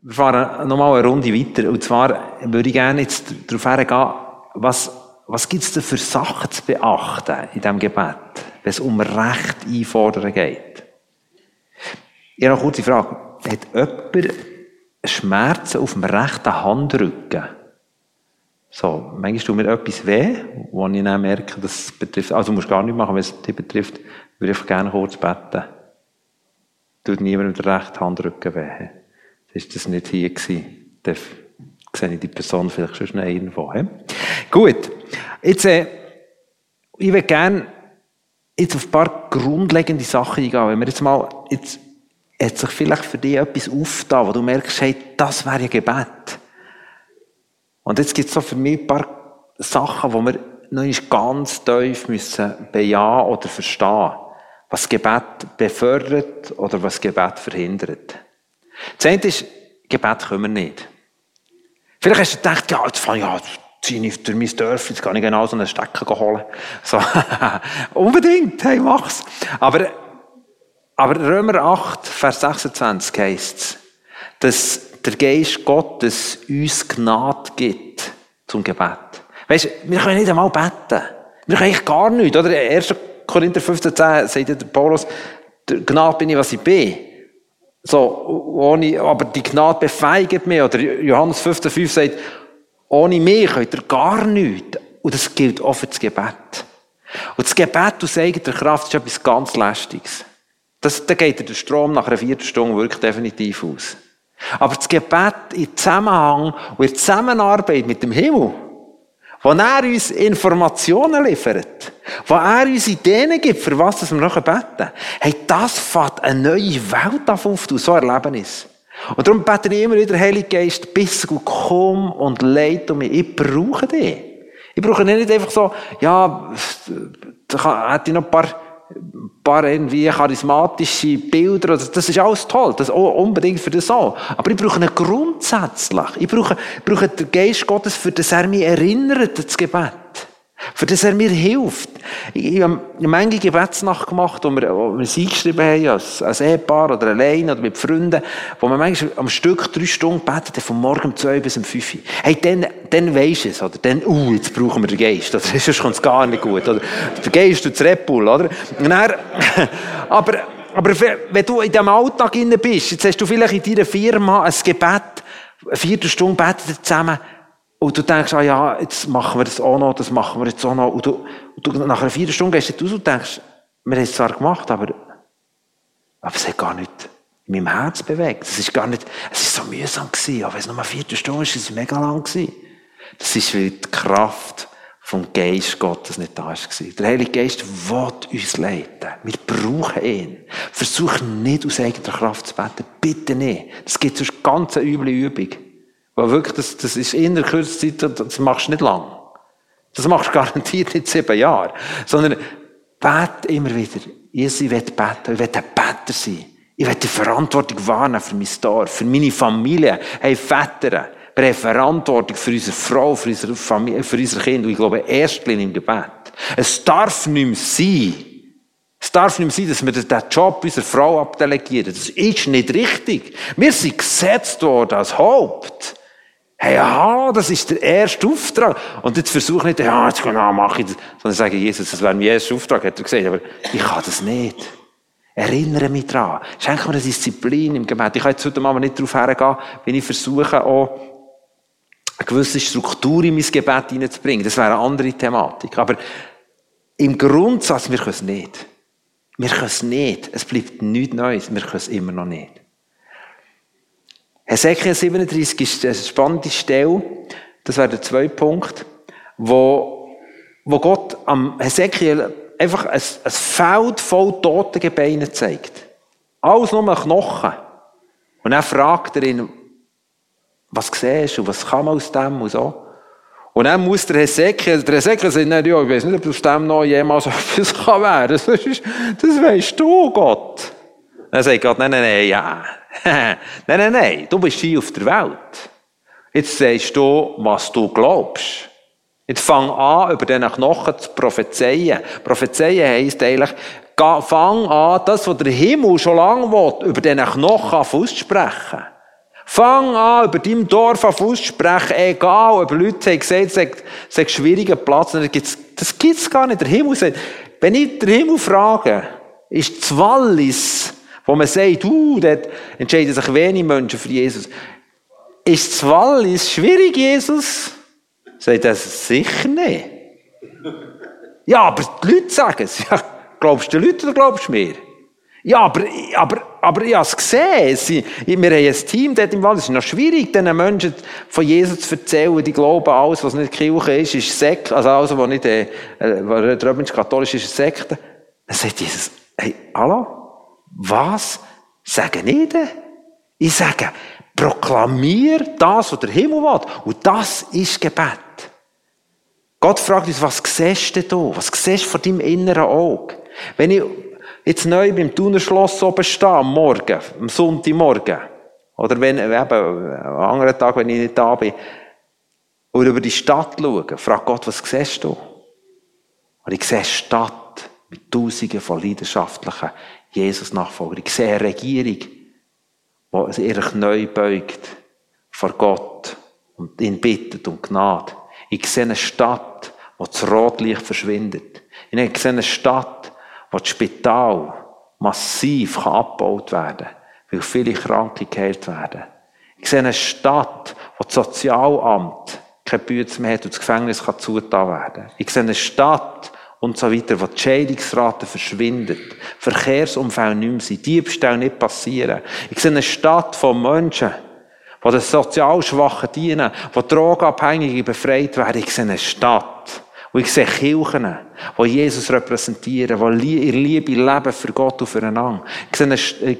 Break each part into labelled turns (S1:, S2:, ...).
S1: Wir fahren nochmal eine Runde weiter. Und zwar würde ich gerne jetzt darauf hergehen, was, was gibt es denn für Sachen zu beachten in diesem Gebet, wenn es um Recht einfordern geht? Ich habe eine kurze Frage. Hat jemand Schmerzen auf dem rechten Handrücken? So, manchmal tut mir etwas weh, wo ich dann merke, dass es betrifft. Also, du musst gar nicht machen, wenn es dich betrifft, würde ich gerne kurz beten. Tut niemand mit der rechten Handrücken weh. Ist das nicht hier gewesen? Dann sehe ich die Person vielleicht schon schnell irgendwo. He? Gut. Jetzt, äh, ich würde gerne jetzt auf ein paar grundlegende Sachen eingehen. Wenn wir jetzt mal, jetzt, hat sich vielleicht für dich etwas aufgetan, wo du merkst, hey, das wäre ein Gebet. Und jetzt gibt es so für mich ein paar Sachen, die wir noch ganz tief müssen bejahen oder verstehen. Was Gebet befördert oder was Gebet verhindert. Eine ist, Gebet können wir nicht. Vielleicht hast du gedacht, ja, jetzt fange ich an, ziehe ich durch mein Dörfli, jetzt kann ich genau so einen Stecker holen. So, unbedingt, hey, mach's. Aber, aber Römer 8, Vers 26 heisst dass der Geist Gottes uns Gnade gibt zum Gebet. Weißt du, wir können nicht einmal beten. Wir können eigentlich gar nichts, oder? 1. Korinther 15, 10 sagt der Paulus, Gnade bin ich, was ich bin. So, ohne, aber die Gnade befeigt mich. Oder Johannes 15, 5 sagt, ohne mich könnt ihr gar nichts. Und das gilt auch für das Gebet. Und das Gebet aus eigener Kraft ist etwas ganz Lästiges. Das, da geht der Strom nach einer Viertelstunde wirklich definitiv aus. Aber das Gebet im Zusammenhang und in Zusammenarbeit mit dem Himmel, wo er uns Informationen liefert, wo er uns Ideen gibt, für was wir noch beten, hey, das fängt eine neue Welt auf, du, so Erlebnis. Und darum bete ich immer wieder, Heilige Geist, bist du komm und leite mich. Ich brauche dich. Ich brauche nicht einfach so, ja, da hätte ich noch ein paar paar irgendwie charismatische Bilder, das ist alles toll, das auch unbedingt für das auch. Aber ich brauche ihn grundsätzlich. Ich brauche, brauche den Geist Gottes, für das er mich erinnert, das Gebet. Für das er mir hilft. Ich, ich habe eine Menge Gebetsnacht gemacht, wo wir, wo wir es eingeschrieben haben, als, als Ehepaar oder allein oder mit Freunden, wo man manchmal am Stück drei Stunden betet, von morgen um zwei bis um fünf. Hey, dann, dann weisst du es, oder? Dann, uh, jetzt brauchen wir den Geist, oder? Sonst kommt es gar nicht gut, oder? Der Geist und das Red Bull, oder? Dann, aber, aber wenn du in diesem Alltag inne bist, jetzt hast du vielleicht in deiner Firma ein Gebet, eine Viertelstunde betet zusammen, und du denkst, ah ja, jetzt machen wir das auch noch, das machen wir jetzt auch noch. Und du, und du nach einer vier Stunden gehst du raus und denkst, wir haben es zwar gemacht, aber, aber es hat gar nicht in meinem Herz bewegt. Es ist gar nicht, es ist so mühsam gewesen. Aber wenn es noch mal vier Stunden ist, ist es mega lang gewesen. Das ist, weil die Kraft vom Geist Gottes nicht da war. Der Heilige Geist will uns leiten. Wir brauchen ihn. Versuch nicht aus eigener Kraft zu beten. Bitte nicht. Das gibt sonst ganz eine üble Übung. Weil wirklich, das, das ist in der kurzen Zeit, das machst du nicht lang. Das machst du garantiert nicht sieben Jahre. Sondern bet immer wieder. Jesus, ich will beten. Ich will ein Better sein. Ich will die Verantwortung wahrnehmen für mein Dorf, für meine Familie. Hey, Väter, wir haben Verantwortung für unsere Frau, für unsere Familie, für unsere Kinder. Und ich glaube, erst im Gebet. Es darf nicht mehr sein, es darf nicht sein, dass wir den Job unserer Frau abdelegieren. Das ist nicht richtig. Wir sind gesetzt worden als Haupt. Hey, ja, das ist der erste Auftrag. Und jetzt versuche ich nicht, ja, jetzt genau mache ich das. Sondern sage, Jesus, das wäre mein erster Auftrag, hat er gesagt. Aber ich kann das nicht. Erinnere mich daran. Schenke mir eine Disziplin im Gebet. Ich kann jetzt heute Abend nicht darauf hergehen, wenn ich versuche, auch eine gewisse Struktur in mein Gebet hineinzubringen. Das wäre eine andere Thematik. Aber im Grundsatz, wir können es nicht. Wir können es nicht. Es bleibt nichts Neues. Wir können es immer noch nicht. Hesekiel 37 ist eine spannende Stelle. Das wäre der zweite Punkt, wo, wo Gott am Hesekiel einfach ein, ein Feld voll toten Gebeine zeigt. Alles nur Knochen. Und dann fragt er ihn, was siehst du, was kann man aus dem und so. Und dann muss der Hesekiel, der Hesekiel sagt, ja, ich weiß nicht, ob aus dem noch jemals etwas kann werden. Das, das weißt du, Gott. Dann sagt Gott, nein, nein, nein, ja. nein, nein, nein, du bist hier auf der Welt. Jetzt sagst du, was du glaubst. Jetzt fang an, über diesen Knochen zu prophezeien. Prophezeien heisst eigentlich, fang an, das, was der Himmel schon lange will, über diesen Knochen auszusprechen. Fang an, über deinem Dorf auf auszusprechen, egal, ob Leute haben gesagt, es ist ein schwieriger Platz, das gibt es gar nicht. Der Himmel sagt, wenn ich den Himmel frage, ist das Wallis, wo man sagt, uh, dort entscheiden sich wenig Menschen für Jesus. Ist das Wallis schwierig, Jesus? Sagt er, sicher nicht. Ja, aber die Leute sagen es. Ja, glaubst du den Leuten oder glaubst du mir? Ja, aber, aber, aber ich habe es gesehen. Sie, wir haben ein Team dort im Wald. Es ist noch schwierig, diesen Menschen von Jesus zu erzählen. Die glauben, alles, was nicht Kirche ist, ist Sekte. Also alles, was nicht äh, römisch-katholisch ist, ist Sekte. Dann sagt Jesus, hey, hallo? Was? Sagen nicht? Ich sage, proklamier das, was der Himmel will. Und das ist Gebet. Gott fragt uns, was siehst du da? Was siehst du vor deinem inneren Auge? Wenn ich jetzt neu beim Thuner Schloss oben stehe, am Morgen, am Sonntagmorgen, oder wenn, eben, am anderen Tag, wenn ich nicht da bin, und über die Stadt schaue, frag Gott, was siehst du? Und ich sehe Stadt mit Tausenden von leidenschaftlichen Jesus-Nachfolgern. Ich sehe eine Regierung, die sich neu beugt vor Gott und ihn bittet um Gnade. Ich sehe eine Stadt, wo das Rotlicht verschwindet. Ich sehe eine Stadt, wo das Spital massiv abgebaut werden kann, weil viele Kranke geheilt werden. Ich sehe eine Stadt, wo das Sozialamt keine Bütze mehr hat und das Gefängnis kann zugetan werden. Ich sehe eine Stadt und so weiter, wo die Scheidungsrate verschwindet, Verkehrsumfälle nicht mehr sind, Diebstähle nicht passieren. Ich sehe eine Stadt von Menschen, wo den sozial Schwachen dienen, wo Drogenabhängige befreit werden. Ich sehe eine Stadt. Und ich sehe Kirchen, die Jesus repräsentieren, die ihr Liebe leben für Gott und füreinander. Ich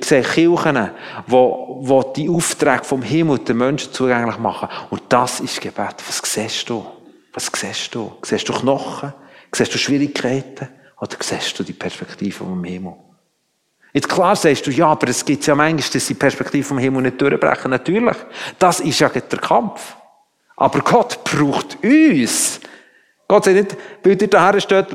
S1: sehe, Kirchen, die die Aufträge vom Himmel den Menschen zugänglich machen. Und das ist Gebet. Was siehst du? Was siehst du? Siehst du Knochen? Siehst du Schwierigkeiten? Oder siehst du die Perspektive vom Himmel? Jetzt klar sagst du, ja, aber es gibt ja manchmal, dass die Perspektive vom Himmel nicht durchbrechen. Natürlich. Das ist ja der Kampf. Aber Gott braucht uns. Gott sagt nicht, weil ihr daher steht,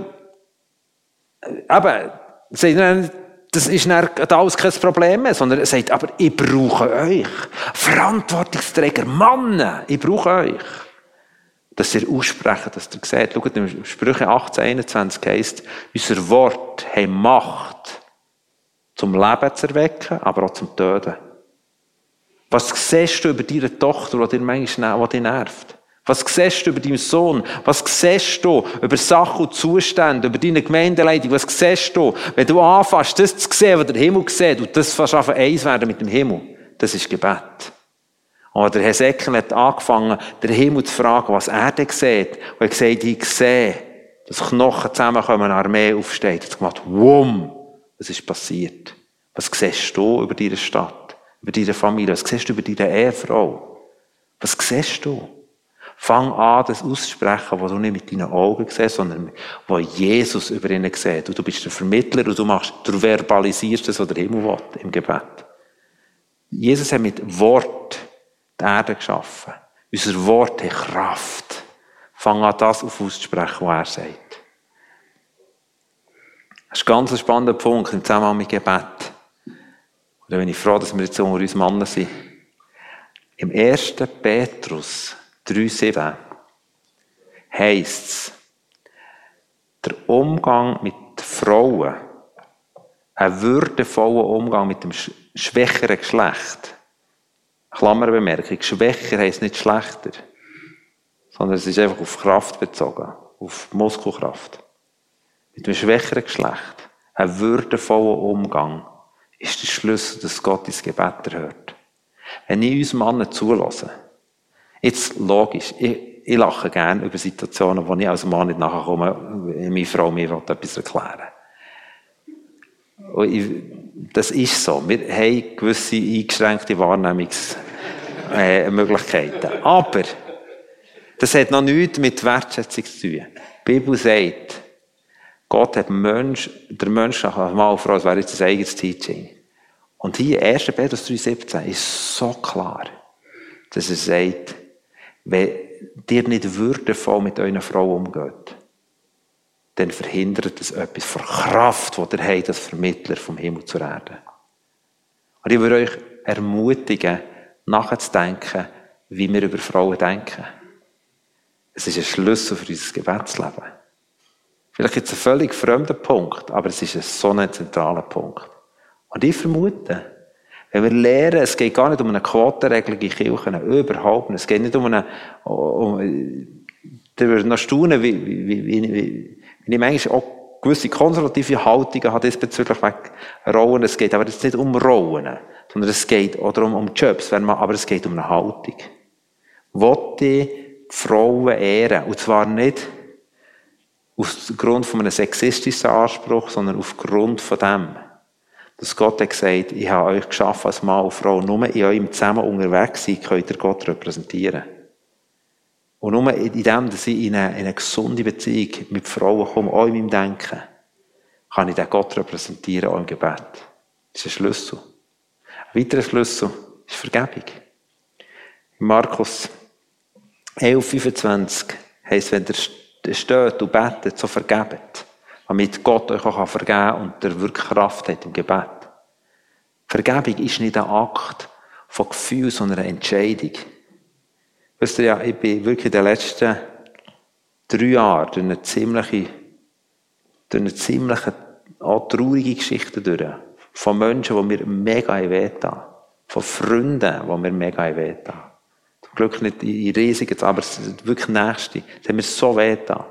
S1: eben, sagt nicht, das ist nicht alles kein Problem mehr, sondern er sagt, aber ich brauche euch. Verantwortungsträger, Männer, ich brauche euch. Dass ihr aussprechen, dass ihr seht. Schaut, in Sprüche 18, 21 heisst, unser Wort hat Macht zum Leben zu erwecken, aber auch zum Töten. Was siehst du über deine Tochter, die dir manchmal nervt? Was siehst du über deinen Sohn? Was siehst du über Sachen und Zustände, über deine Gemeindeleitung? Was siehst du, wenn du anfängst, das zu sehen, was der Himmel sieht, und das fast einfach eins werden mit dem Himmel? Das ist Gebet. Und der Hesekiel hat angefangen, den Himmel zu fragen, was er denn sieht. Und er gesagt, ich sehe, dass Knochen zusammenkommen, eine Armee aufsteht. Hat gemacht, wumm! Was ist passiert? Was siehst du über deine Stadt? Über deine Familie? Was siehst du über deine Ehefrau? Was siehst du? Fang an, das auszusprechen, was du nicht mit deinen Augen siehst, sondern was Jesus über ihnen sieht. Und du bist der Vermittler und du machst, du verbalisierst das, was der Himmel will, im Gebet. Jesus hat mit Wort die Erde geschaffen. Unser Wort hat Kraft. Fang an, das auf auszusprechen, was er sagt. Das ist ein ganz spannender Punkt im Zusammenhang mit Gebet. Und da bin ich froh, dass wir jetzt unter uns Männer sind. Im 1. Petrus 3,7 heisst es, der Umgang mit Frauen, ein würdevoller Umgang mit dem schwächeren Geschlecht. Klammerbemerkung, schwächer heisst nicht schlechter, sondern es ist einfach auf Kraft bezogen, auf Muskelkraft mit dem schwächeren Geschlecht, ein würdevoller Umgang, ist der Schlüssel, dass Gott ins Gebet erhört. Wenn ich uns Männer zulasse, jetzt logisch, ich, ich lache gerne über Situationen, wo ich als Mann nicht nachkomme, meine Frau mir etwas erklären ich, das ist so. Wir haben gewisse eingeschränkte Wahrnehmungsmöglichkeiten. Äh, Aber das hat noch nichts mit Wertschätzung zu tun. Die Bibel sagt, Gott hat Mensch, der Mensch mal Frau, es wäre jetzt ein eigenes Teaching. Und hier, 1. Petrus 3,17 ist so klar, dass er sagt, wenn dir nicht würdevoll mit eurer Frau umgeht, dann verhindert es etwas von Kraft, die ihr habt als Vermittler vom Himmel zur Erde. Und ich würde euch ermutigen, nachzudenken, wie wir über Frauen denken. Es ist ein Schlüssel für unser Gebetsleben. Vielleicht jetzt ein völlig fremder Punkt, aber es ist ein so ein zentraler Punkt. Und ich vermute, wenn wir lernen, es geht gar nicht um eine Quotenregelung in Kirchen, überhaupt nicht. Es geht nicht um eine, um, da würde noch staunen, wie, wie, wie, wie, wie ich manchmal auch gewisse konservative Haltungen habe diesbezüglich wegen Rollen. Es geht aber jetzt nicht um Rollen, sondern es geht auch darum, um Jobs, aber es geht um eine Haltung. Wollte die Frauen ehren? Und zwar nicht aufgrund von einem sexistischen Anspruch, sondern aufgrund von dem, dass Gott hat gesagt, ich habe euch geschaffen als Mann und Frau, nur in eurem zusammen unterwegs sein, könnt ihr Gott repräsentieren. Und nur in dem, dass ich in eine, in eine gesunde Beziehung mit Frauen komme, auch in meinem Denken, kann ich den Gott repräsentieren, auch im Gebet. Das ist ein Schlüssel. Ein weiterer Schlüssel ist Vergebung. Markus 11, 25 heisst, wenn ihr steht und betet, so vergebt damit Gott euch auch vergeben kann und der wirklich Kraft hat im Gebet. Vergebung ist nicht ein Akt von Gefühl, sondern eine Entscheidung. Wisst ihr ja, ich bin wirklich in den letzten drei Jahren durch eine ziemliche, durch eine ziemliche, auch traurige Geschichte durch. Von Menschen, die mir mega wehtan. Von Freunden, die mir mega wehtan. Zum Glück nicht in riesigen, aber wirklich Nächste. Das haben mir so wehtan.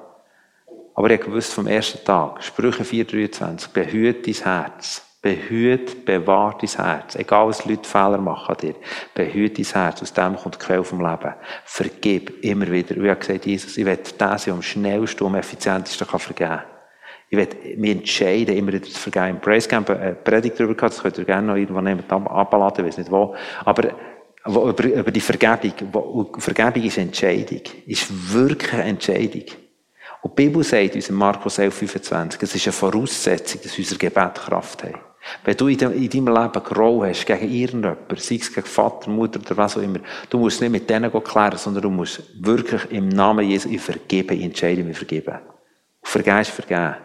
S1: Aber ich gewusst vom ersten Tag, Sprüche 4,23, behüt dein Herz. Behüt, bewahrt dein Herz. Egal, was Leute Fehler machen an dir. Behüt dein Herz. Aus dem kommt die Quelle vom Leben. Vergib immer wieder. Habe gesagt, Jesus, ich will das am schnellsten und effizientesten vergeben kann. Ich will mich entscheiden, immer wieder zu vergeben. Im Praise Camp eine Predigt darüber gehabt, das könnt ihr gerne noch irgendwo nehmen, abladen, ich weiß nicht wo. Aber über, über die Vergebung. Vergebung ist Entscheidung. Ist wirklich eine Entscheidung. Und die Bibel sagt uns in Markus 11, 25, es ist eine Voraussetzung, dass unser Gebet Kraft hat. Wenn du in deinem Leben Groll hast gegen irgendjemanden, sei es gegen Vater, Mutter oder was auch immer, du musst nicht mit denen klären, sondern du musst wirklich im Namen Jesu vergeben, entscheiden, wir vergeben. Und vergeben ist vergeben.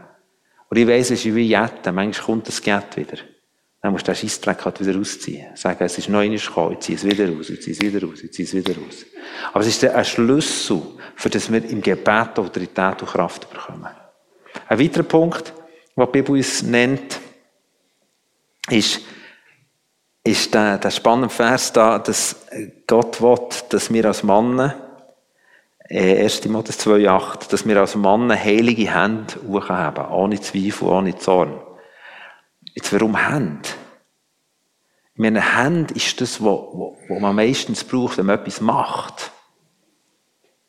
S1: Und ich weiss, es ist wie Jetten, manchmal kommt das Gett wieder. Dann musst du den Scheissdreck halt wieder rausziehen. Sagen, es ist noch einmal gekommen, ich ziehe es wieder raus, ich ziehe es wieder raus, ich ziehe es wieder raus. Aber es ist ein Schlüssel, für das wir im Gebet Autorität und Kraft bekommen. Ein weiterer Punkt, den die Bibel uns nennt, ist, ist der, der spannende Vers da, dass Gott will, dass wir als Männer, 1. Äh, Timotheus 2,8, dass wir als Männer heilige Hände haben, ohne Zweifel, ohne Zorn. Jetzt, warum Hände? Ich meine, Hände ist das, was man meistens braucht, wenn man etwas macht.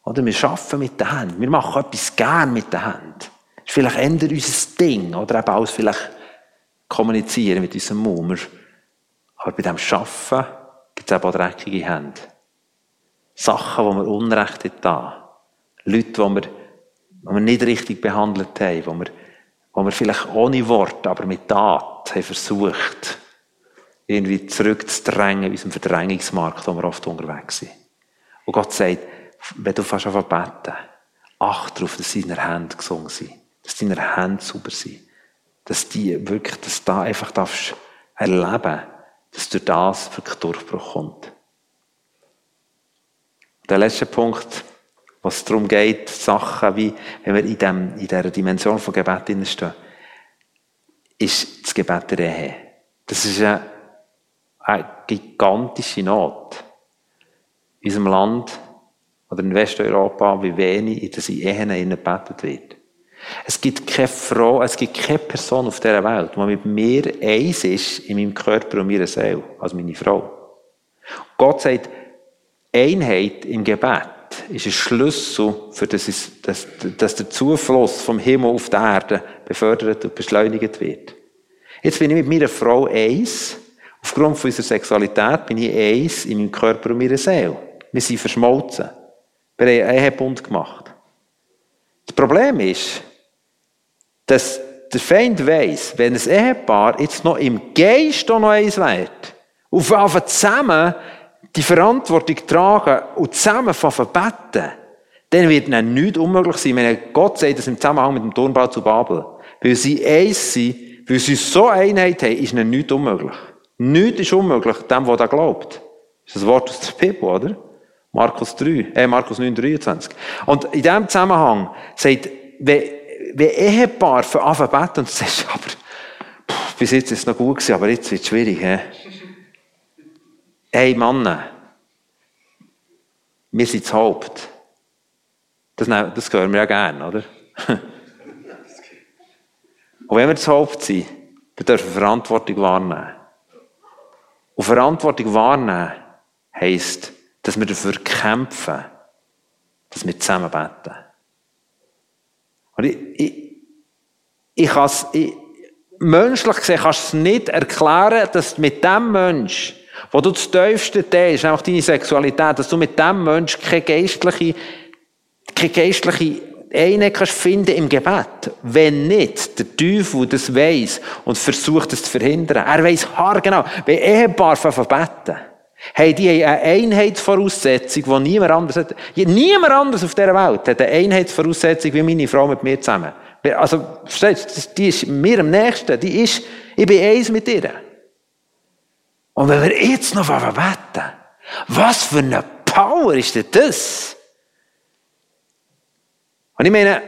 S1: Oder wir arbeiten mit den Händen. Wir machen etwas gern mit den Händen. Ist vielleicht ändert unser Ding. Oder eben auch vielleicht kommunizieren mit unserem Mund. Aber bei dem Arbeiten gibt es auch dreckige Hände. Sachen, die wir Unrecht haben. Leute, die wir, die wir nicht richtig behandelt haben. Die wir, die wir vielleicht ohne Wort, aber mit Tat haben versucht, irgendwie zurückzudrängen in unserem Verdrängungsmarkt, wo wir oft unterwegs sind. Und Gott sagt, wenn du fast auf beten, acht darauf, dass deine Hände gesungen sind, dass deine Hände sauber sind, dass die wirklich, dass da einfach darfst erleben, dass durch das wirklich Durchbruch kommt. Der letzte Punkt, was darum geht, Sachen wie, wenn wir in, dem, in dieser Dimension von Gebet stehen, ist das Gebet der Ehe. Das ist eine, eine gigantische Not. In unserem Land oder in Westeuropa, wie wenig in den Ehen gebetet wird. Es gibt keine Frau, es gibt keine Person auf dieser Welt, die mit mir eins ist in meinem Körper und meiner Seele, als meine Frau. Gott sagt, Einheit im Gebet ist ein Schlüssel, für das, es, dass, dass der Zufluss vom Himmel auf die Erde befördert und beschleunigt wird. Jetzt bin ich mit meiner Frau eins. Aufgrund von unserer Sexualität bin ich eins in meinem Körper und meiner Seele. Wir sind verschmolzen. Wir haben einen Ehebund gemacht. Das Problem ist, dass der Feind weiss, wenn ein Ehepaar jetzt noch im Geist noch eins wird, auf zusammen die Verantwortung tragen und zusammen beten, dann wird ihnen nichts unmöglich sein. Wenn Gott sagt das im Zusammenhang mit dem Turmbau zu Babel. Weil sie eins sind, weil sie so Einheit haben, ist ihnen nichts unmöglich. Nichts ist unmöglich, dem, der da glaubt. Das ist ein Wort aus der Bibel, oder? Markus 3, äh, Markus 9, 23. Und in diesem Zusammenhang sagt, wenn, wenn Ehepaar für beten und du sagst, aber, pff, bis jetzt ist es noch gut gewesen, aber jetzt wird es schwierig, hä? Hey, Mann, wir sind das Haupt. Das, das hören wir ja gerne, oder? Und wenn wir das Haupt sind, dann dürfen wir Verantwortung wahrnehmen. Und Verantwortung wahrnehmen heisst, dass wir dafür kämpfen, dass wir zusammen beten. Und ich, ich, ich ich, menschlich gesehen kannst du es nicht erklären, dass mit dem Mensch, wo du das tiefste teilst, nämlich deine Sexualität, dass du mit dem Mensch keine geistliche, keine geistliche Einheit kannst finden im Gebet. Wenn nicht, der Teufel das weiss und versucht es zu verhindern. Er weiss haargenau, wenn Ehepaar beten, Hey, die haben eine Einheitsvoraussetzung, die niemand anders hat. Niemand anders auf dieser Welt hat eine Einheitsvoraussetzung wie meine Frau mit mir zusammen. Also, verstehst du, die ist mir am nächsten. Die ist, ich bin eins mit ihr. Und wenn wir jetzt noch beten, was für eine Power ist denn das? Und ich meine,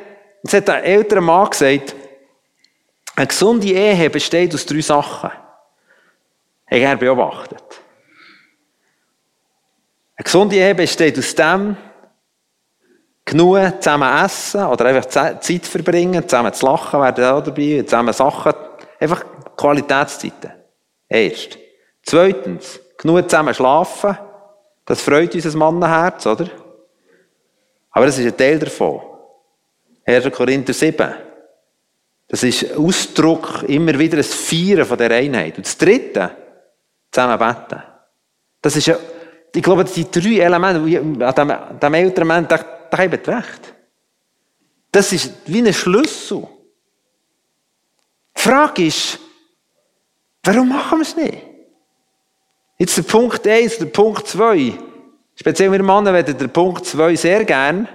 S1: es hat ein älterer Mann gesagt, eine gesunde Ehe besteht aus drei Sachen. Habe er beobachtet. Eine gesunde Ehe besteht aus dem, genug zusammen essen oder einfach Zeit verbringen, zusammen zu lachen werden auch dabei, zusammen Sachen, einfach Qualitätszeiten. Erst. Zweitens, genug zusammen schlafen. Das freut unser Mannenherz, oder? Aber das ist ein Teil davon. 1. Korinther 7. Das ist Ausdruck, immer wieder ein Feiern von der Einheit. Und das Dritte, zusammen beten. Das ist, ich glaube, die drei Elemente, an dem, an dem älteren Mann, da, da haben recht. Das ist wie ein Schlüssel. Die Frage ist, warum machen wir es nicht? Jetzt der Punkt 1 der Punkt 2. Speziell wir Männer werden der Punkt 2 sehr gern.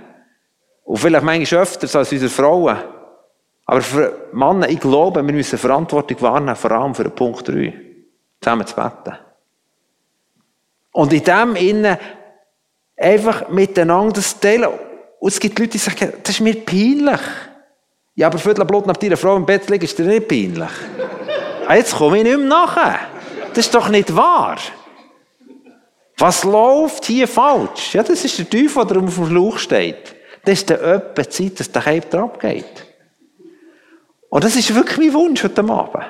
S1: Und vielleicht manchmal öfter als unsere Frauen. Aber für Männer, ich glaube, wir müssen Verantwortung wahrnehmen, vor allem für den Punkt 3. Zusammen zu beten. Und in dem innen einfach miteinander das teilen. Und es gibt Leute, die sagen, das ist mir peinlich. Ja, aber Viertelblut nach deiner Frau im Bett liegen, ist dir nicht peinlich. ah, jetzt komme ich nicht mehr nachher. Das ist doch nicht wahr. Was läuft hier falsch? Ja, das ist der Teufel, der auf dem Fluch steht. Das ist dann etwa Zeit, dass der Käfer abgeht. Und das ist wirklich mein Wunsch heute Abend.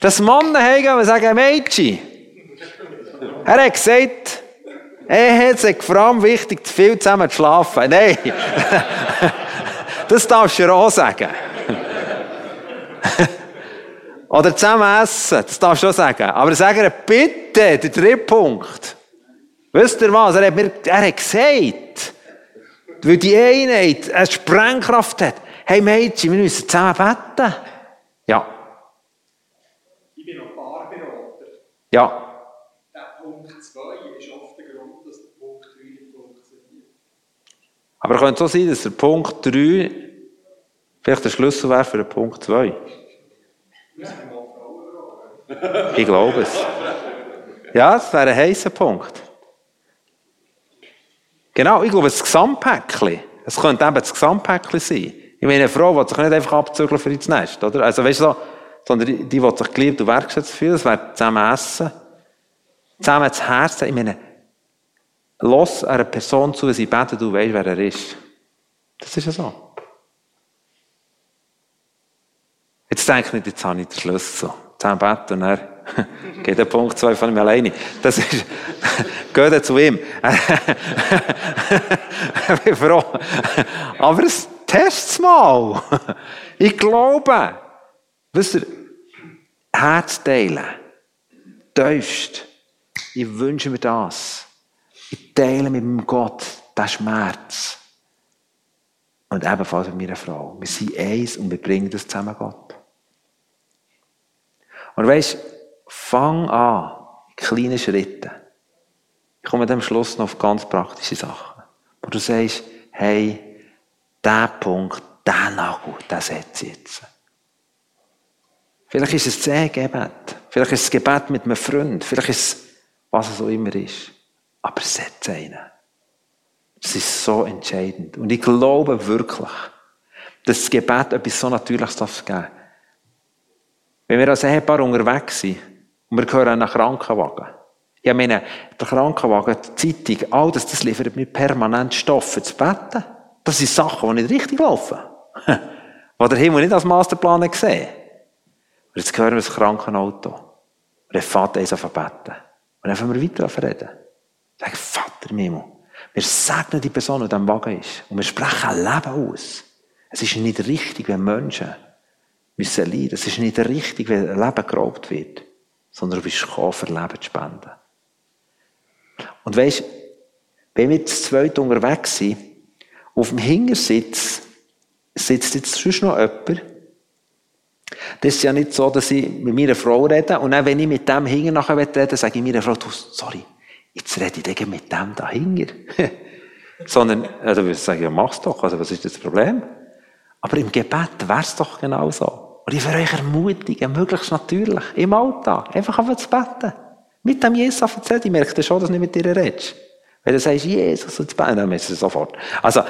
S1: Dass Männer hingehen und sagen, Mädchen, er hat gesagt, er hat sich vor allem wichtig, zu viel zusammen zu schlafen. Nein. das darfst du auch sagen. Oder zusammen essen, das darfst du auch sagen. Aber sagen er, bitte, der dritte Punkt. Wisst ihr was? Er hat, mir, er hat gesagt, weil die Einheit eine Sprengkraft hat. Hey Mädchen, wir müssen zusammen beten. Ja.
S2: Ich bin noch Paarberater.
S1: Ja.
S2: Der Punkt 2 ist oft der Grund, dass der Punkt 3 nicht funktioniert.
S1: Aber es könnte so sein, dass der Punkt 3 vielleicht der Schlüssel wäre für den Punkt 2. Ich glaube es. Ja, das wäre ein heißer Punkt. Genau, ich glaube, das Gesamtpäckchen. Es könnte eben das Gesamtpäckchen sein. Ich meine, eine Frau will sich nicht einfach abzügeln für ins Nest, oder? Also, weißt du so, sondern die, will sich geliebt und wertschätzt fühlen, das wäre zusammen essen. Zusammen das Herz, ich meine, los einer Person zu, wenn sie betet, du weißt, wer er ist. Das ist ja so. Jetzt denke ich nicht, jetzt habe ich den Schlüssel. Zusammen beten und er geht der Punkt 2 von ihm alleine. Das ist, geht zu ihm. ich bin froh. Aber es testet mal. Ich glaube, wisst ihr, Herz teilen, tiefst, ich wünsche mir das. Ich teile mit meinem Gott den Schmerz. Und ebenfalls mit meiner Frau. Wir sind eins und wir bringen das zusammen Gott. Und weißt, fang an, in kleinen Schritten. Ich komme am Schluss noch auf ganz praktische Sachen. Wo du sagst, hey, der Punkt, der Nagel, den setze ich jetzt. Vielleicht ist es das Gebet. Vielleicht ist es Gebet mit einem Freund. Vielleicht ist es, was es auch immer ist. aber setz einen. Das ist so entscheidend. Und ich glaube wirklich, dass das Gebet etwas so Natürliches darf geben. Wenn wir als Ehepaar unterwegs sind und wir hören einen Krankenwagen. Ich meine, der Krankenwagen, die Zeitung, all das, das liefert mir permanent Stoffe zu beten. Das sind Sachen, die nicht richtig laufen. die der Himmel nicht als Masterplan gesehen Und jetzt hören wir das Krankenauto. Und dann fährt eins auf beten. Und dann fangen wir weiter reden. Sag, Vater im Himmel, wir segnen die Person, die in diesem Wagen ist. Und wir sprechen Leben aus. Es ist nicht richtig, wenn Menschen müssen leiden. Es ist nicht richtig, wenn ein Leben geraubt wird. Sondern du bist gekommen, für Leben zu spenden. Und weisst, wenn wir zu zweit unterwegs sind, auf dem Hintersitz sitzt jetzt sonst noch jemand. Das ist ja nicht so, dass ich mit meiner Frau rede und dann, wenn ich mit dem hinten nachher rede, sage ich meiner Frau, du, sorry, jetzt rede ich mit dem da hinten. Sondern, also ich sagen, ja, mach's doch, also was ist das Problem? Aber im Gebet wäre es doch genau so. Und ich will euch ermutigen, möglichst natürlich, im Alltag, einfach auf zu beten. Mit dem Jesus erzählt, ich merke schon, dass du nicht mit dir redest. Wenn du sagst, Jesus, und beten, dann ist es sofort. Also,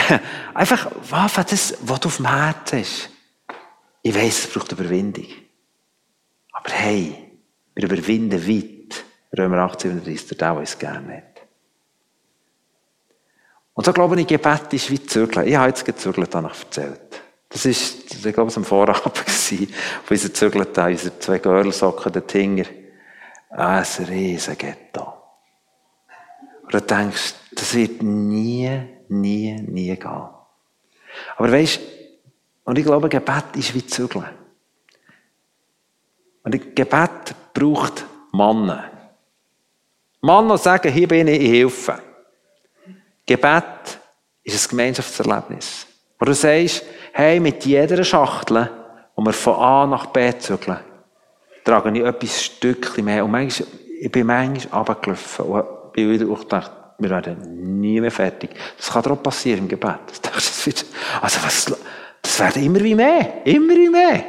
S1: einfach, was das, was du auf dem Herzen hast. Ich weiss, es braucht Überwindung. Aber hey, wir überwinden weit. Römer 18, 37, der uns gerne hat. Und so glaube ich, Gebet ist wie Zügeln. Ich habe jetzt gezügelt, habe ich erzählt. Das ist, ich glaube, es am Vorabend gewesen, wo unser Zügelt da, unsere zwei Girlsocken dort hinten. Ah, ein riesen Ghetto. Und du denkst, das wird nie, nie, nie gehen. Aber weißt, und ich glaube, Gebet ist wie Zügeln. Und Gebet braucht Männer. Männer sagen, hier bin ich, ich helfe. Gebet ist ein Gemeinschaftserlebnis. Wo du sagst, hey, mit jeder Schachtel, wo wir von A nach B zügeln, trage ich etwas Stückchen mehr. Und manchmal, ich bin manchmal runtergelaufen und bin wieder gedacht, wir werden nie mehr fertig. Das kann doch passieren im Gebet. Also was, das werden immer wie mehr. Immer wie mehr.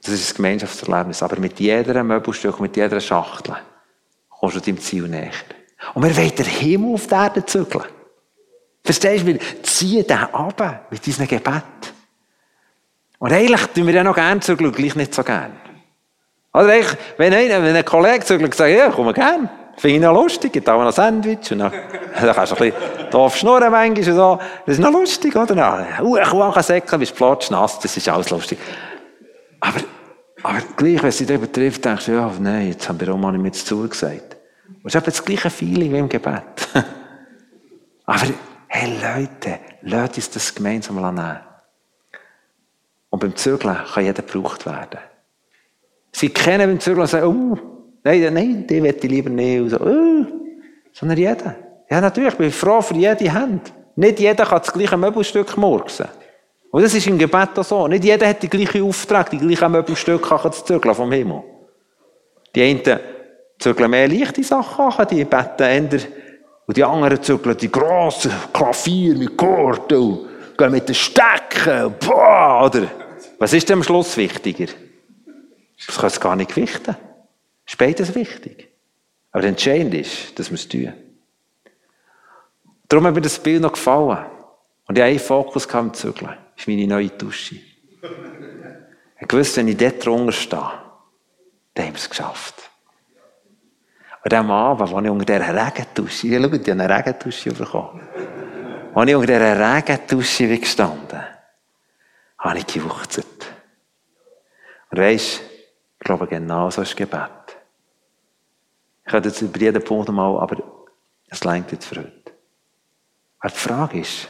S1: Das ist ein Gemeinschaftserlebnis. Aber mit jeder Möbelstück, mit jeder Schachtel kommst du deinem Ziel näher. Und wir wollen den Himmel auf die Erde zügeln. Verstehst du? Wir ziehen den ab mit unserem Gebet. Und eigentlich tun wir ja noch gerne zügeln, gleich nicht so gerne. Also eigentlich, wenn ein, wenn ein Kollege zügelt, sagt, ja, komm gerne. Finde ich noch lustig, gibt auch noch ein Sandwich. Und dann, dann kannst du ein bisschen doof schnurren manchmal so. Das ist noch lustig, oder? Uh, ich kann säckeln, bist platsch nass, das ist alles lustig. Aber, aber gleich, wenn sie dich betrifft, denkst du, ja, nein, jetzt haben wir auch mal nicht mehr zugesagt. Und es ist das gleiche Feeling wie im Gebet. aber, hey Leute, lasst uns das gemeinsam nehmen. Und beim Zügeln kann jeder gebraucht werden. Sie kennen beim Zügeln und sagen, oh, nein, nein, die möchte ich lieber nicht. Und so, oh, sondern jeder. Ja, natürlich, ich bin froh für jede Hand. Nicht jeder kann das gleiche Möbelstück murksen. Und das ist im Gebet auch so. Nicht jeder hat die gleiche Auftrag, die gleiche Möbelstück zu zügeln vom Himmel. Die einen zügeln mehr leichte Sachen die beten eher. Und die anderen zügeln die grossen Klavier mit Korten, gehen mit den Stecken, boah, oder? Was ist denn am Schluss wichtiger? Das kann es gar nicht gewichten. Ist beides wichtig. Aber entscheidend ist, dass wir es tun. Darum hat mir das Bild noch gefallen. Und ich hatte einen Fokus am Zügeln. Das ist meine neue Dusche. Ich wusste, wenn ich dort drunter stehe, dann haben wir es geschafft. Und am Abend, als ich unter dieser schaut, ich habe eine Regendusche bekommen. Als ich unter dieser Regendusche gestanden habe ich gejuchzt. Und weisst, ich glaube, genau so ist Gebet. Ich könnte jetzt über jeden Punkt mal, aber es längt jetzt für heute. Aber die Frage ist,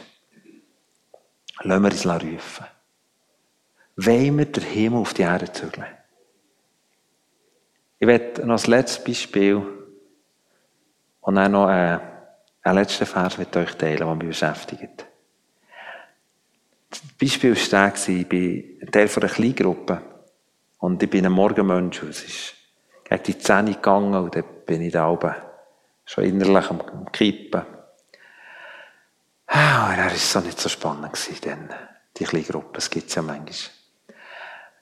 S1: lassen wir uns rufen. Wollen wir den Himmel auf die Erde zügeln? Ich werde noch das letzte Beispiel und dann noch äh, einen letzten Vers mit euch teilen, der mich beschäftigt. Das Beispiel war der, ich bin Teil einer Kleingruppe und ich bin ein Morgenmensch. Es ist gegen die Zähne gegangen und dann bin ich da oben schon innerlich am, Kippen. Ah, er war so nicht so spannend gewesen, denn die kleine es gibt ja manchmal.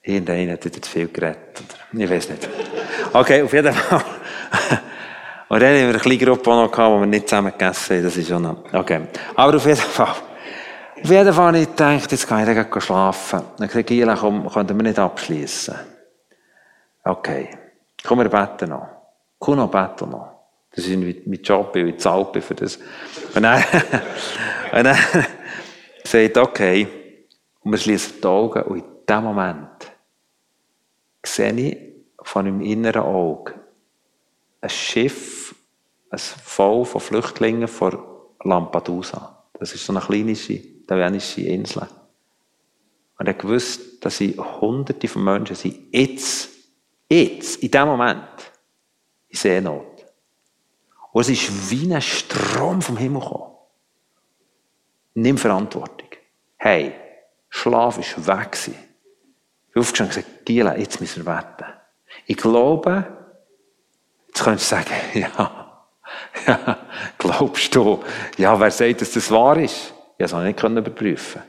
S1: Irgendeiner hat jetzt viel geredet. Ich weiß nicht. Okay, auf jeden Fall. Und dann haben wir eine kleine Gruppe noch gehabt, wo wir nicht zusammen gegessen haben. Das ist schon noch, okay. Aber auf jeden Fall. Auf jeden Fall habe ich gedacht, jetzt kann ich dann schlafen. Dann gesagt, Gila, komm, können wir nicht abschließen. Okay. Komm, wir beten noch. Komm noch, beten noch. Das ist mein Job, ich zahlt bin für das. Und dann, und dann sagt, okay. Und wir schließen die Augen und in dem Moment sehe ich von meinem inneren Auge ein Schiff, ein Voll von Flüchtlingen von Lampedusa. Das ist so eine kleine italienische Insel. Und er gewusst, dass sie hunderte von Menschen sind, jetzt, jetzt, in dem Moment, in Seenot. Und es ist wie ein Strom vom Himmel gekommen. Nimm Verantwortung. Hey, Schlaf ist weg. Ich bin aufgestanden und gesagt, Giela, jetzt müssen wir wetten. Ich glaube, jetzt könntest du sagen, ja, ja, glaubst du, ja, wer sagt, dass das wahr ist? Ich konnte es nicht überprüfen.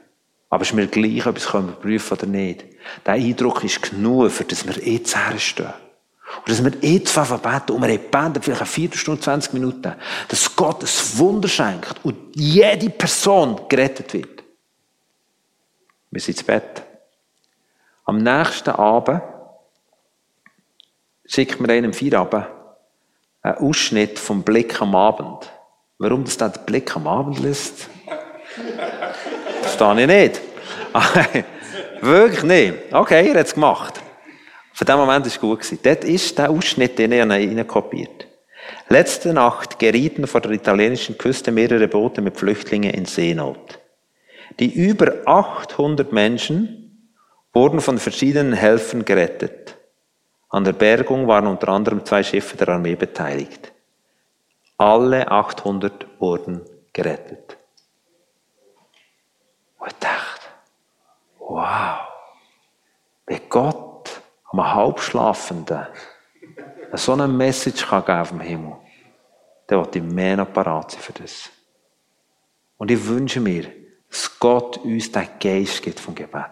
S1: Aber es ist mir gleich, ob ich es überprüfen oder nicht. Der Eindruck ist genug, für dass wir jetzt herstehen. Und dass wir jetzt anfangen beten, und wir beten vielleicht eine Viertelstunde, 20 Minuten, dass Gott ein Wunder schenkt und jede Person gerettet wird. Wir sind ins Bett. Am nächsten Abend schickt mir einem Feierabend einen Ausschnitt vom Blick am Abend. Warum das da der Blick am Abend lässt? Verstehe ich nicht. Wirklich nicht. Okay, er hat es gemacht. Von dem Moment war es gut. Dort ist der Ausschnitt, den er reinkopiert. Letzte Nacht gerieten vor der italienischen Küste mehrere Boote mit Flüchtlingen in Seenot. Die über 800 Menschen wurden von verschiedenen Helfern gerettet. An der Bergung waren unter anderem zwei Schiffe der Armee beteiligt. Alle 800 wurden gerettet. Und ich dachte, wow, wie Gott einem Halbschlafenden so eine Message kann geben vom Himmel, der wird im mehr noch parat sein für das. Und ich wünsche mir, dass Gott uns den Geist gibt vom Gebet.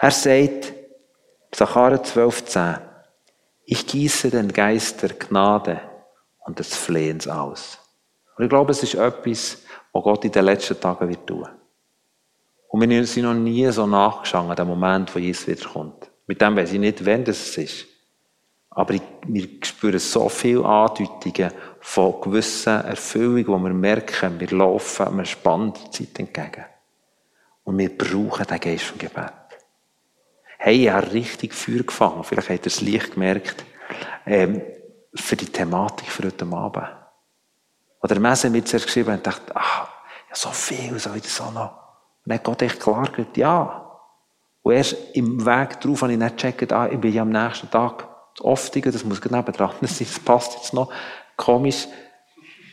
S1: Er sagt, Zachariah 12,10, ich gieße den Geist der Gnade und des Flehens aus. Und ich glaube, es ist etwas, was Gott in den letzten Tagen wird tun. Und wir sind noch nie so nachgeschaut an dem Moment, wo Jesus wiederkommt. Mit dem weiß ich nicht, wann das ist. Aber ich, wir spüren so viele Andeutungen von gewissen Erfüllungen, wo wir merken, wir laufen einer spannenden Zeit entgegen. Und wir brauchen den Geist vom Gebet. Hey, ich habe richtig Feuer gefangen. Vielleicht habt ihr das Licht gemerkt. Ähm, für die Thematik für heute Abend. Oder Messe mit zuerst geschrieben und dachte, ah, ja, so viel, so wieder so noch. Und dann hat Gott echt klar gesagt, ja. Und erst im Weg drauf habe ich nicht gecheckt, ah, ich bin ja am nächsten Tag zu Oftigen, das muss genau dran sein, das passt jetzt noch. Komisch.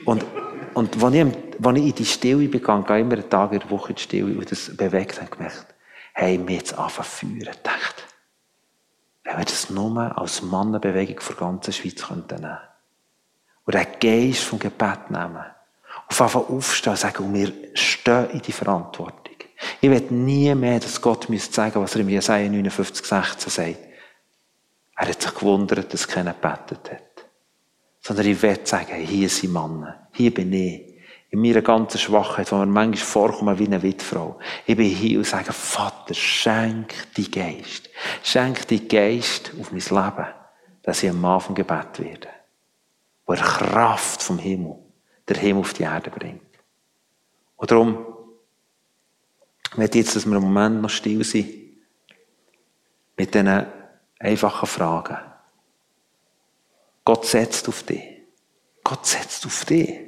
S1: Und, und als ich, ich in die Stille begann, gehe immer einen Tag in der Woche in die Stille und das bewegt, habe ich gemerkt, hey, mir jetzt anfangen zu dachte, wenn wir das nur als Mannenbewegung für die ganze Schweiz nehmen könnten. Und den Geist vom Gebet nehmen. Und einfach aufstehen und sagen, wir stehen in die Verantwortung. Ich will nie mehr, dass Gott mir sagen was er in Jesaja 59, 16 sagt. Er hat sich gewundert, dass keiner gebetet hat. Sondern ich will sagen, hier sind Männer. Hier bin ich. In meiner ganzen Schwachheit, wo mir manchmal vorkommen wie eine Witfrau. Ich bin hier und sage, Vater, schenk die Geist. Schenk die Geist auf mein Leben, dass ich Mann vom Gebet werde. Wo er Kraft vom Himmel, der Himmel auf die Erde bringt. Und darum, möchte jetzt, dass wir einen Moment noch still sind. Mit diesen einfachen Fragen. Gott setzt auf dich. Gott setzt auf dich.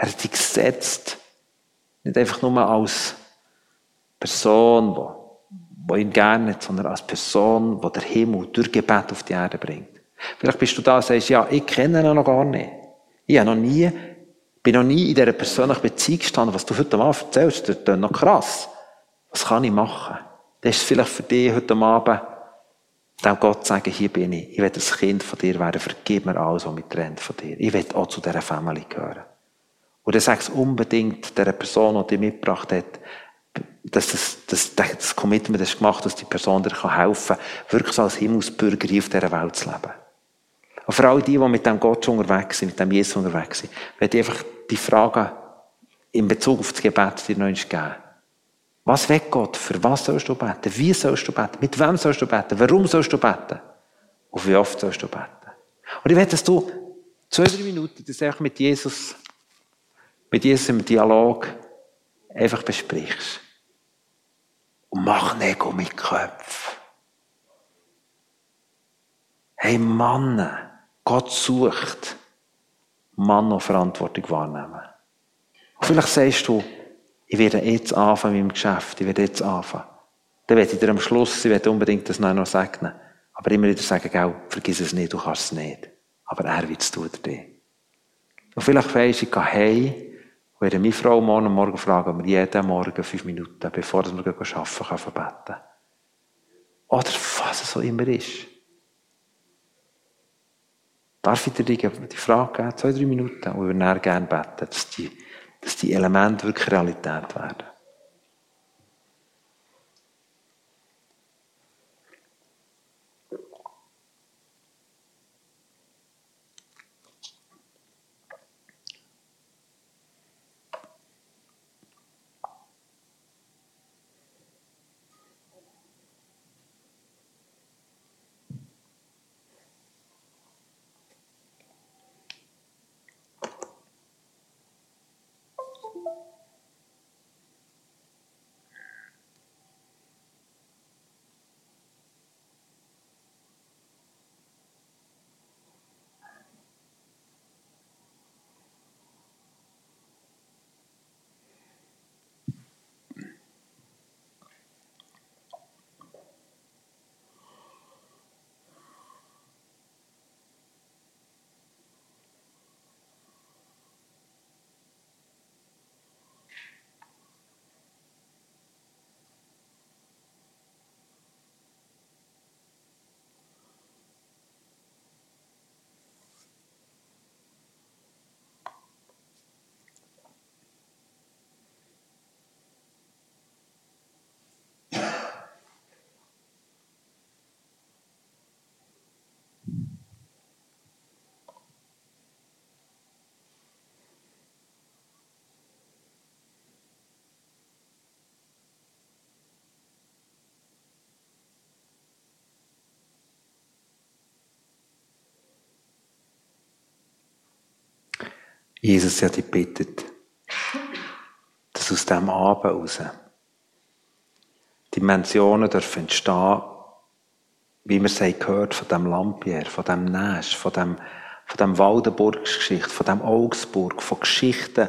S1: Er hat dich gesetzt. Nicht einfach nur als Person, die, die ihn gerne hat, sondern als Person, die der Himmel durch Gebet auf die Erde bringt. Vielleicht bist du da und sagst, ja, ich kenne ihn noch gar nicht. Ich habe noch nie, bin noch nie in dieser persönlichen Beziehung gestanden. Was du heute Abend erzählst, das ist noch krass. Was kann ich machen? Das ist vielleicht für dich heute Abend dem Gott sagen, hier bin ich. Ich will ein Kind von dir werden. Vergib mir alles, was mich trennt von dir. Ich will auch zu dieser Familie gehören. Und dann sagst unbedingt der Person, die dich mitgebracht hat, dass das, das, das Commitment ist gemacht, dass die Person dir helfen kann, wirklich als Himmelsbürger auf dieser Welt zu leben. Und für all die, die mit dem Gott schon unterwegs sind, mit dem Jesus unterwegs sind, werde ich einfach die Fragen in Bezug auf das Gebet dir noch geben. Was will Gott? Für was sollst du beten? Wie sollst du beten? Mit wem sollst du beten? Warum sollst du beten? Und wie oft sollst du beten? Und ich will, dass du zwei, drei Minuten das mit Jesus, mit im Dialog einfach besprichst. Und mach nicht mit Köpfen. Hey Mann, Gott sucht Mann noch Verantwortung wahrnehmen. Und vielleicht sagst du, ich werde jetzt anfangen mit dem Geschäft, ich werde jetzt anfangen. Dann werde ich dir am Schluss, ich werde unbedingt das noch segnen. Aber immer wieder sagen, gell, vergiss es nicht, du kannst es nicht. Aber er wird es tun, dir. Und vielleicht weisst du, ich gehe heim, und werde meine Frau morgen Morgen fragen, wir jeden Morgen fünf Minuten, bevor wir arbeiten können, beten Oder was es so immer ist. Darf ich dir die, Frage geben? Zwei, drei Minuten. Und wir gerne beten, dass die, dass die Elemente wirklich Realität werden. Jesus hat dich bittet, dass aus diesem Abend heraus Dimensionen dürfen entstehen, wie wir es gehört von dem Lampier, von dem Nash, von dem, von dem Waldenburgsgeschichte, von dem Augsburg, von Geschichten,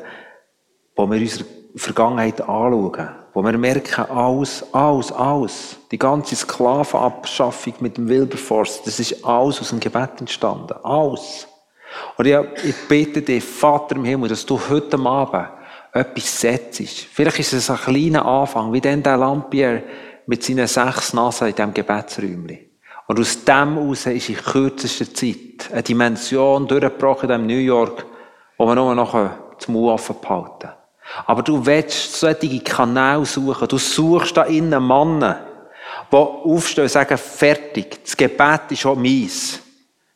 S1: wo wir unsere Vergangenheit anschauen, wo wir merken, alles, alles, alles, die ganze Sklavenabschaffung mit dem Wilberforce, das ist alles aus dem Gebet entstanden. Alles. Und ich, ich bitte dich, Vater im Himmel, dass du heute Abend etwas setzt. Vielleicht ist es ein kleiner Anfang, wie denn der Lampier mit seinen sechs Nasen in diesem Gebetsräumchen. Und aus dem heraus ist in kürzester Zeit eine Dimension durchgebrochen in New York, wo man nur noch zum Mund offen behalten Aber du willst solche Kanäle suchen. Du suchst da innen Männer, die aufstehen und sagen, fertig, das Gebet ist auch meins.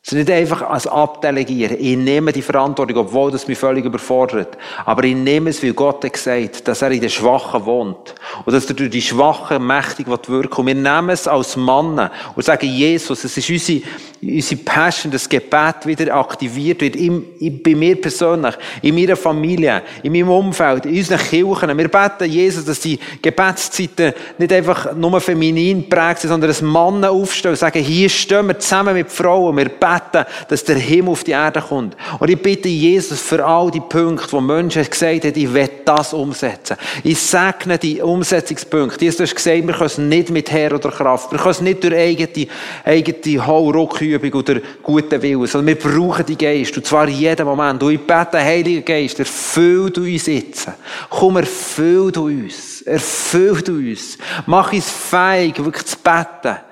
S1: Es ist nicht einfach als Abdelegieren. Ich nehme die Verantwortung, obwohl das mich völlig überfordert. Aber ich nehme es, weil Gott hat gesagt, dass er in den Schwachen wohnt. Und dass er durch die Schwachen mächtig wirken Und wir nehmen es als Mann und sagen, Jesus, es ist unsere, unsere Passion, das Gebet wieder aktiviert wird. In, bei mir persönlich, in meiner Familie, in meinem Umfeld, in unseren Kirchen. Wir beten, Jesus, dass die Gebetszeiten nicht einfach nur feminin prägt sind, sondern dass Männer aufstehen und sagen, hier stehen wir zusammen mit Frauen. Wir beten beten, dass der Himmel auf die Erde kommt. Und ich bitte Jesus für all die Punkte, wo Menschen gesagt haben, ich will das umsetzen. Ich segne die Umsetzungspunkte. Jesus, du hast gesagt, wir können es nicht mit Herr oder Kraft. Wir können es nicht durch eigene, eigene Hauruckübung oder guten Willen, sondern wir brauchen die Geist. Und zwar jeden Moment. Und ich bete, Heiliger Geist, erfüll du uns jetzt. Komm, erfüll du uns. Erfüll du uns. Mach uns fähig, wirklich zu beten.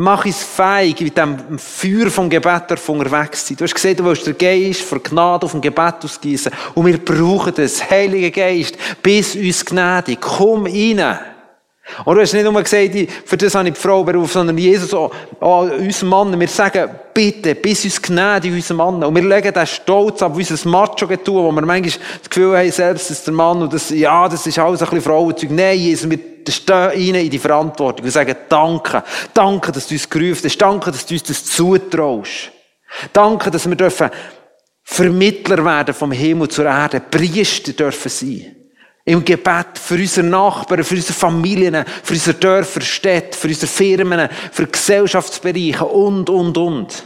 S1: Mach uns feig, mit dem Feuer vom Gebet unterwegs sein. Du hast gesehen, du willst den Geist von Gnade auf dem Gebet ausgießen. Und wir brauchen das. Heilige Geist, bis uns gnädig. Komm rein. Und du hast nicht nur gesagt, für das habe ich die Frau berufen, sondern Jesus auch, auch uns Mann. Wir sagen, bitte, bis uns gnädig, unser Mann. Und wir legen den Stolz ab, unser Macho-Getue, wo wir manchmal das Gefühl haben, selbst ist der Mann, und das, ja, das ist alles ein bisschen Frauenzeug. Nein, Jesus, wir stehen rein in die Verantwortung. Wir sagen, danke. Danke, dass du uns gerufen hast. Danke, dass du uns das zutraust. Danke, dass wir dürfen Vermittler werden vom Himmel zur Erde. Priester dürfen sein. Im Gebet für unsere Nachbarn, für unsere Familien, für unsere Dörfer, Städte, für unsere Firmen, für Gesellschaftsbereiche und, und, und.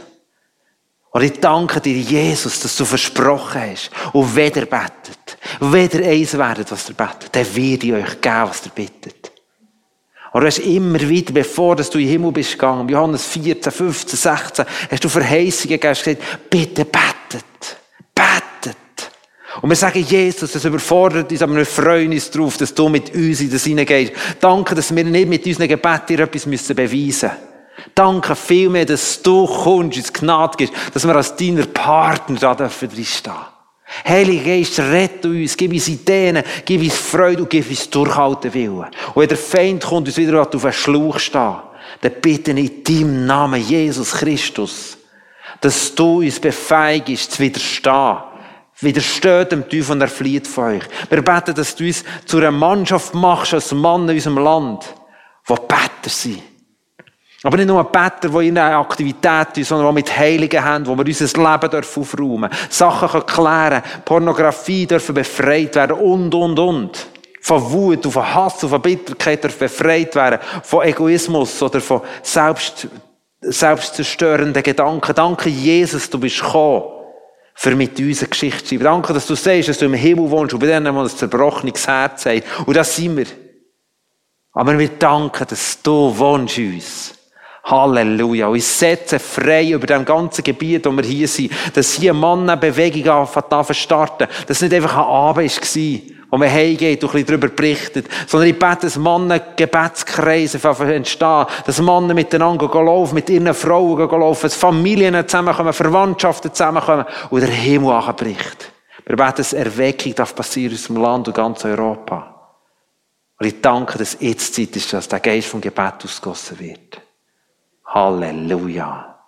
S1: Und ich danke dir, Jesus, dass du versprochen hast. Und ihr betet, ihr eins werdet, was ihr betet, dann werde ich euch geben, was ihr bittet. Und du hast immer wieder, bevor du in den Himmel bist gegangen, Johannes 14, 15, 16, hast du Verheißungen gegeben, hast gesagt, bitte. Und wir sagen, Jesus, das überfordert uns, aber wir freuen uns darauf, dass du mit uns in das hineingehst. Danke, dass wir nicht mit unseren Gebeten dir etwas beweisen müssen. Danke vielmehr, dass du kommst, ins Gnade gibst, dass wir als deiner Partner da dürfen drinstehen. Heiliger Geist, rette uns, gib uns Ideen, gib uns Freude und gib uns Durchhalten Willen. Und wenn der Feind kommt, uns wieder auf einen Schluch stehen, dann bitte in deinem Namen, Jesus Christus, dass du uns befeigst, zu widerstehen Widersteht dem Teufel und er flieht von euch. Wir beten, dass du uns zu einer Mannschaft machst, als Mann in unserem Land, die Better sind. Aber nicht nur Better, die in einer Aktivität sind, sondern die mit Heiligen haben, wo wir unser Leben aufräumen dürfen. Sachen klären Pornografie dürfen befreit werden und, und, und. Von Wut, von Hass, von Bitterkeit dürfen befreit werden. Von Egoismus oder von selbst, selbstzerstörenden Gedanken. Danke, Jesus, du bist gekommen für mit uns eine Geschichte zu. Danke, dass du sagst, dass du im Himmel wohnst und bei denen, die ein zerbrochenes Herz haben. Und das sind wir. Aber wir danken, dass du wohnst uns. Halleluja. Und ich setze frei über dem ganzen Gebiet, wo wir hier sind, dass hier Mann eine Bewegung zu starten. Dass es nicht einfach ein Abend war, wo man heimgeht und ein bisschen darüber berichtet, sondern ich bete, dass Männer Gebetskreise entstehen, dass Männer miteinander laufen, mit ihren Frauen laufen, dass Familien zusammenkommen, Verwandtschaften zusammenkommen und der Himmel anbricht. Wir beten, dass Erweckung darf passieren in unserem Land und ganz Europa. Und ich danke, dass jetzt Zeit ist, dass der Geist vom Gebet ausgossen wird. Halleluja.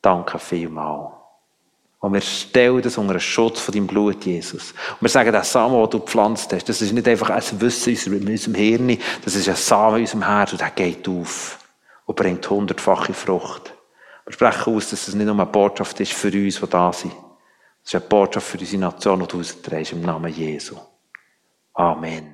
S1: Danke vielmals. Und wir stellen das unter den Schutz von deinem Blut, Jesus. Und wir sagen, der Samen, den du gepflanzt hast, das ist nicht einfach ein Wissen in unserem Hirn, das ist ein Samen in unserem Herz und der geht auf und bringt hundertfache Frucht. Wir sprechen aus, dass es nicht nur eine Botschaft ist für uns, die da sind. Es ist eine Botschaft für unsere Nation, die du austrägst, im Namen Jesu. Amen.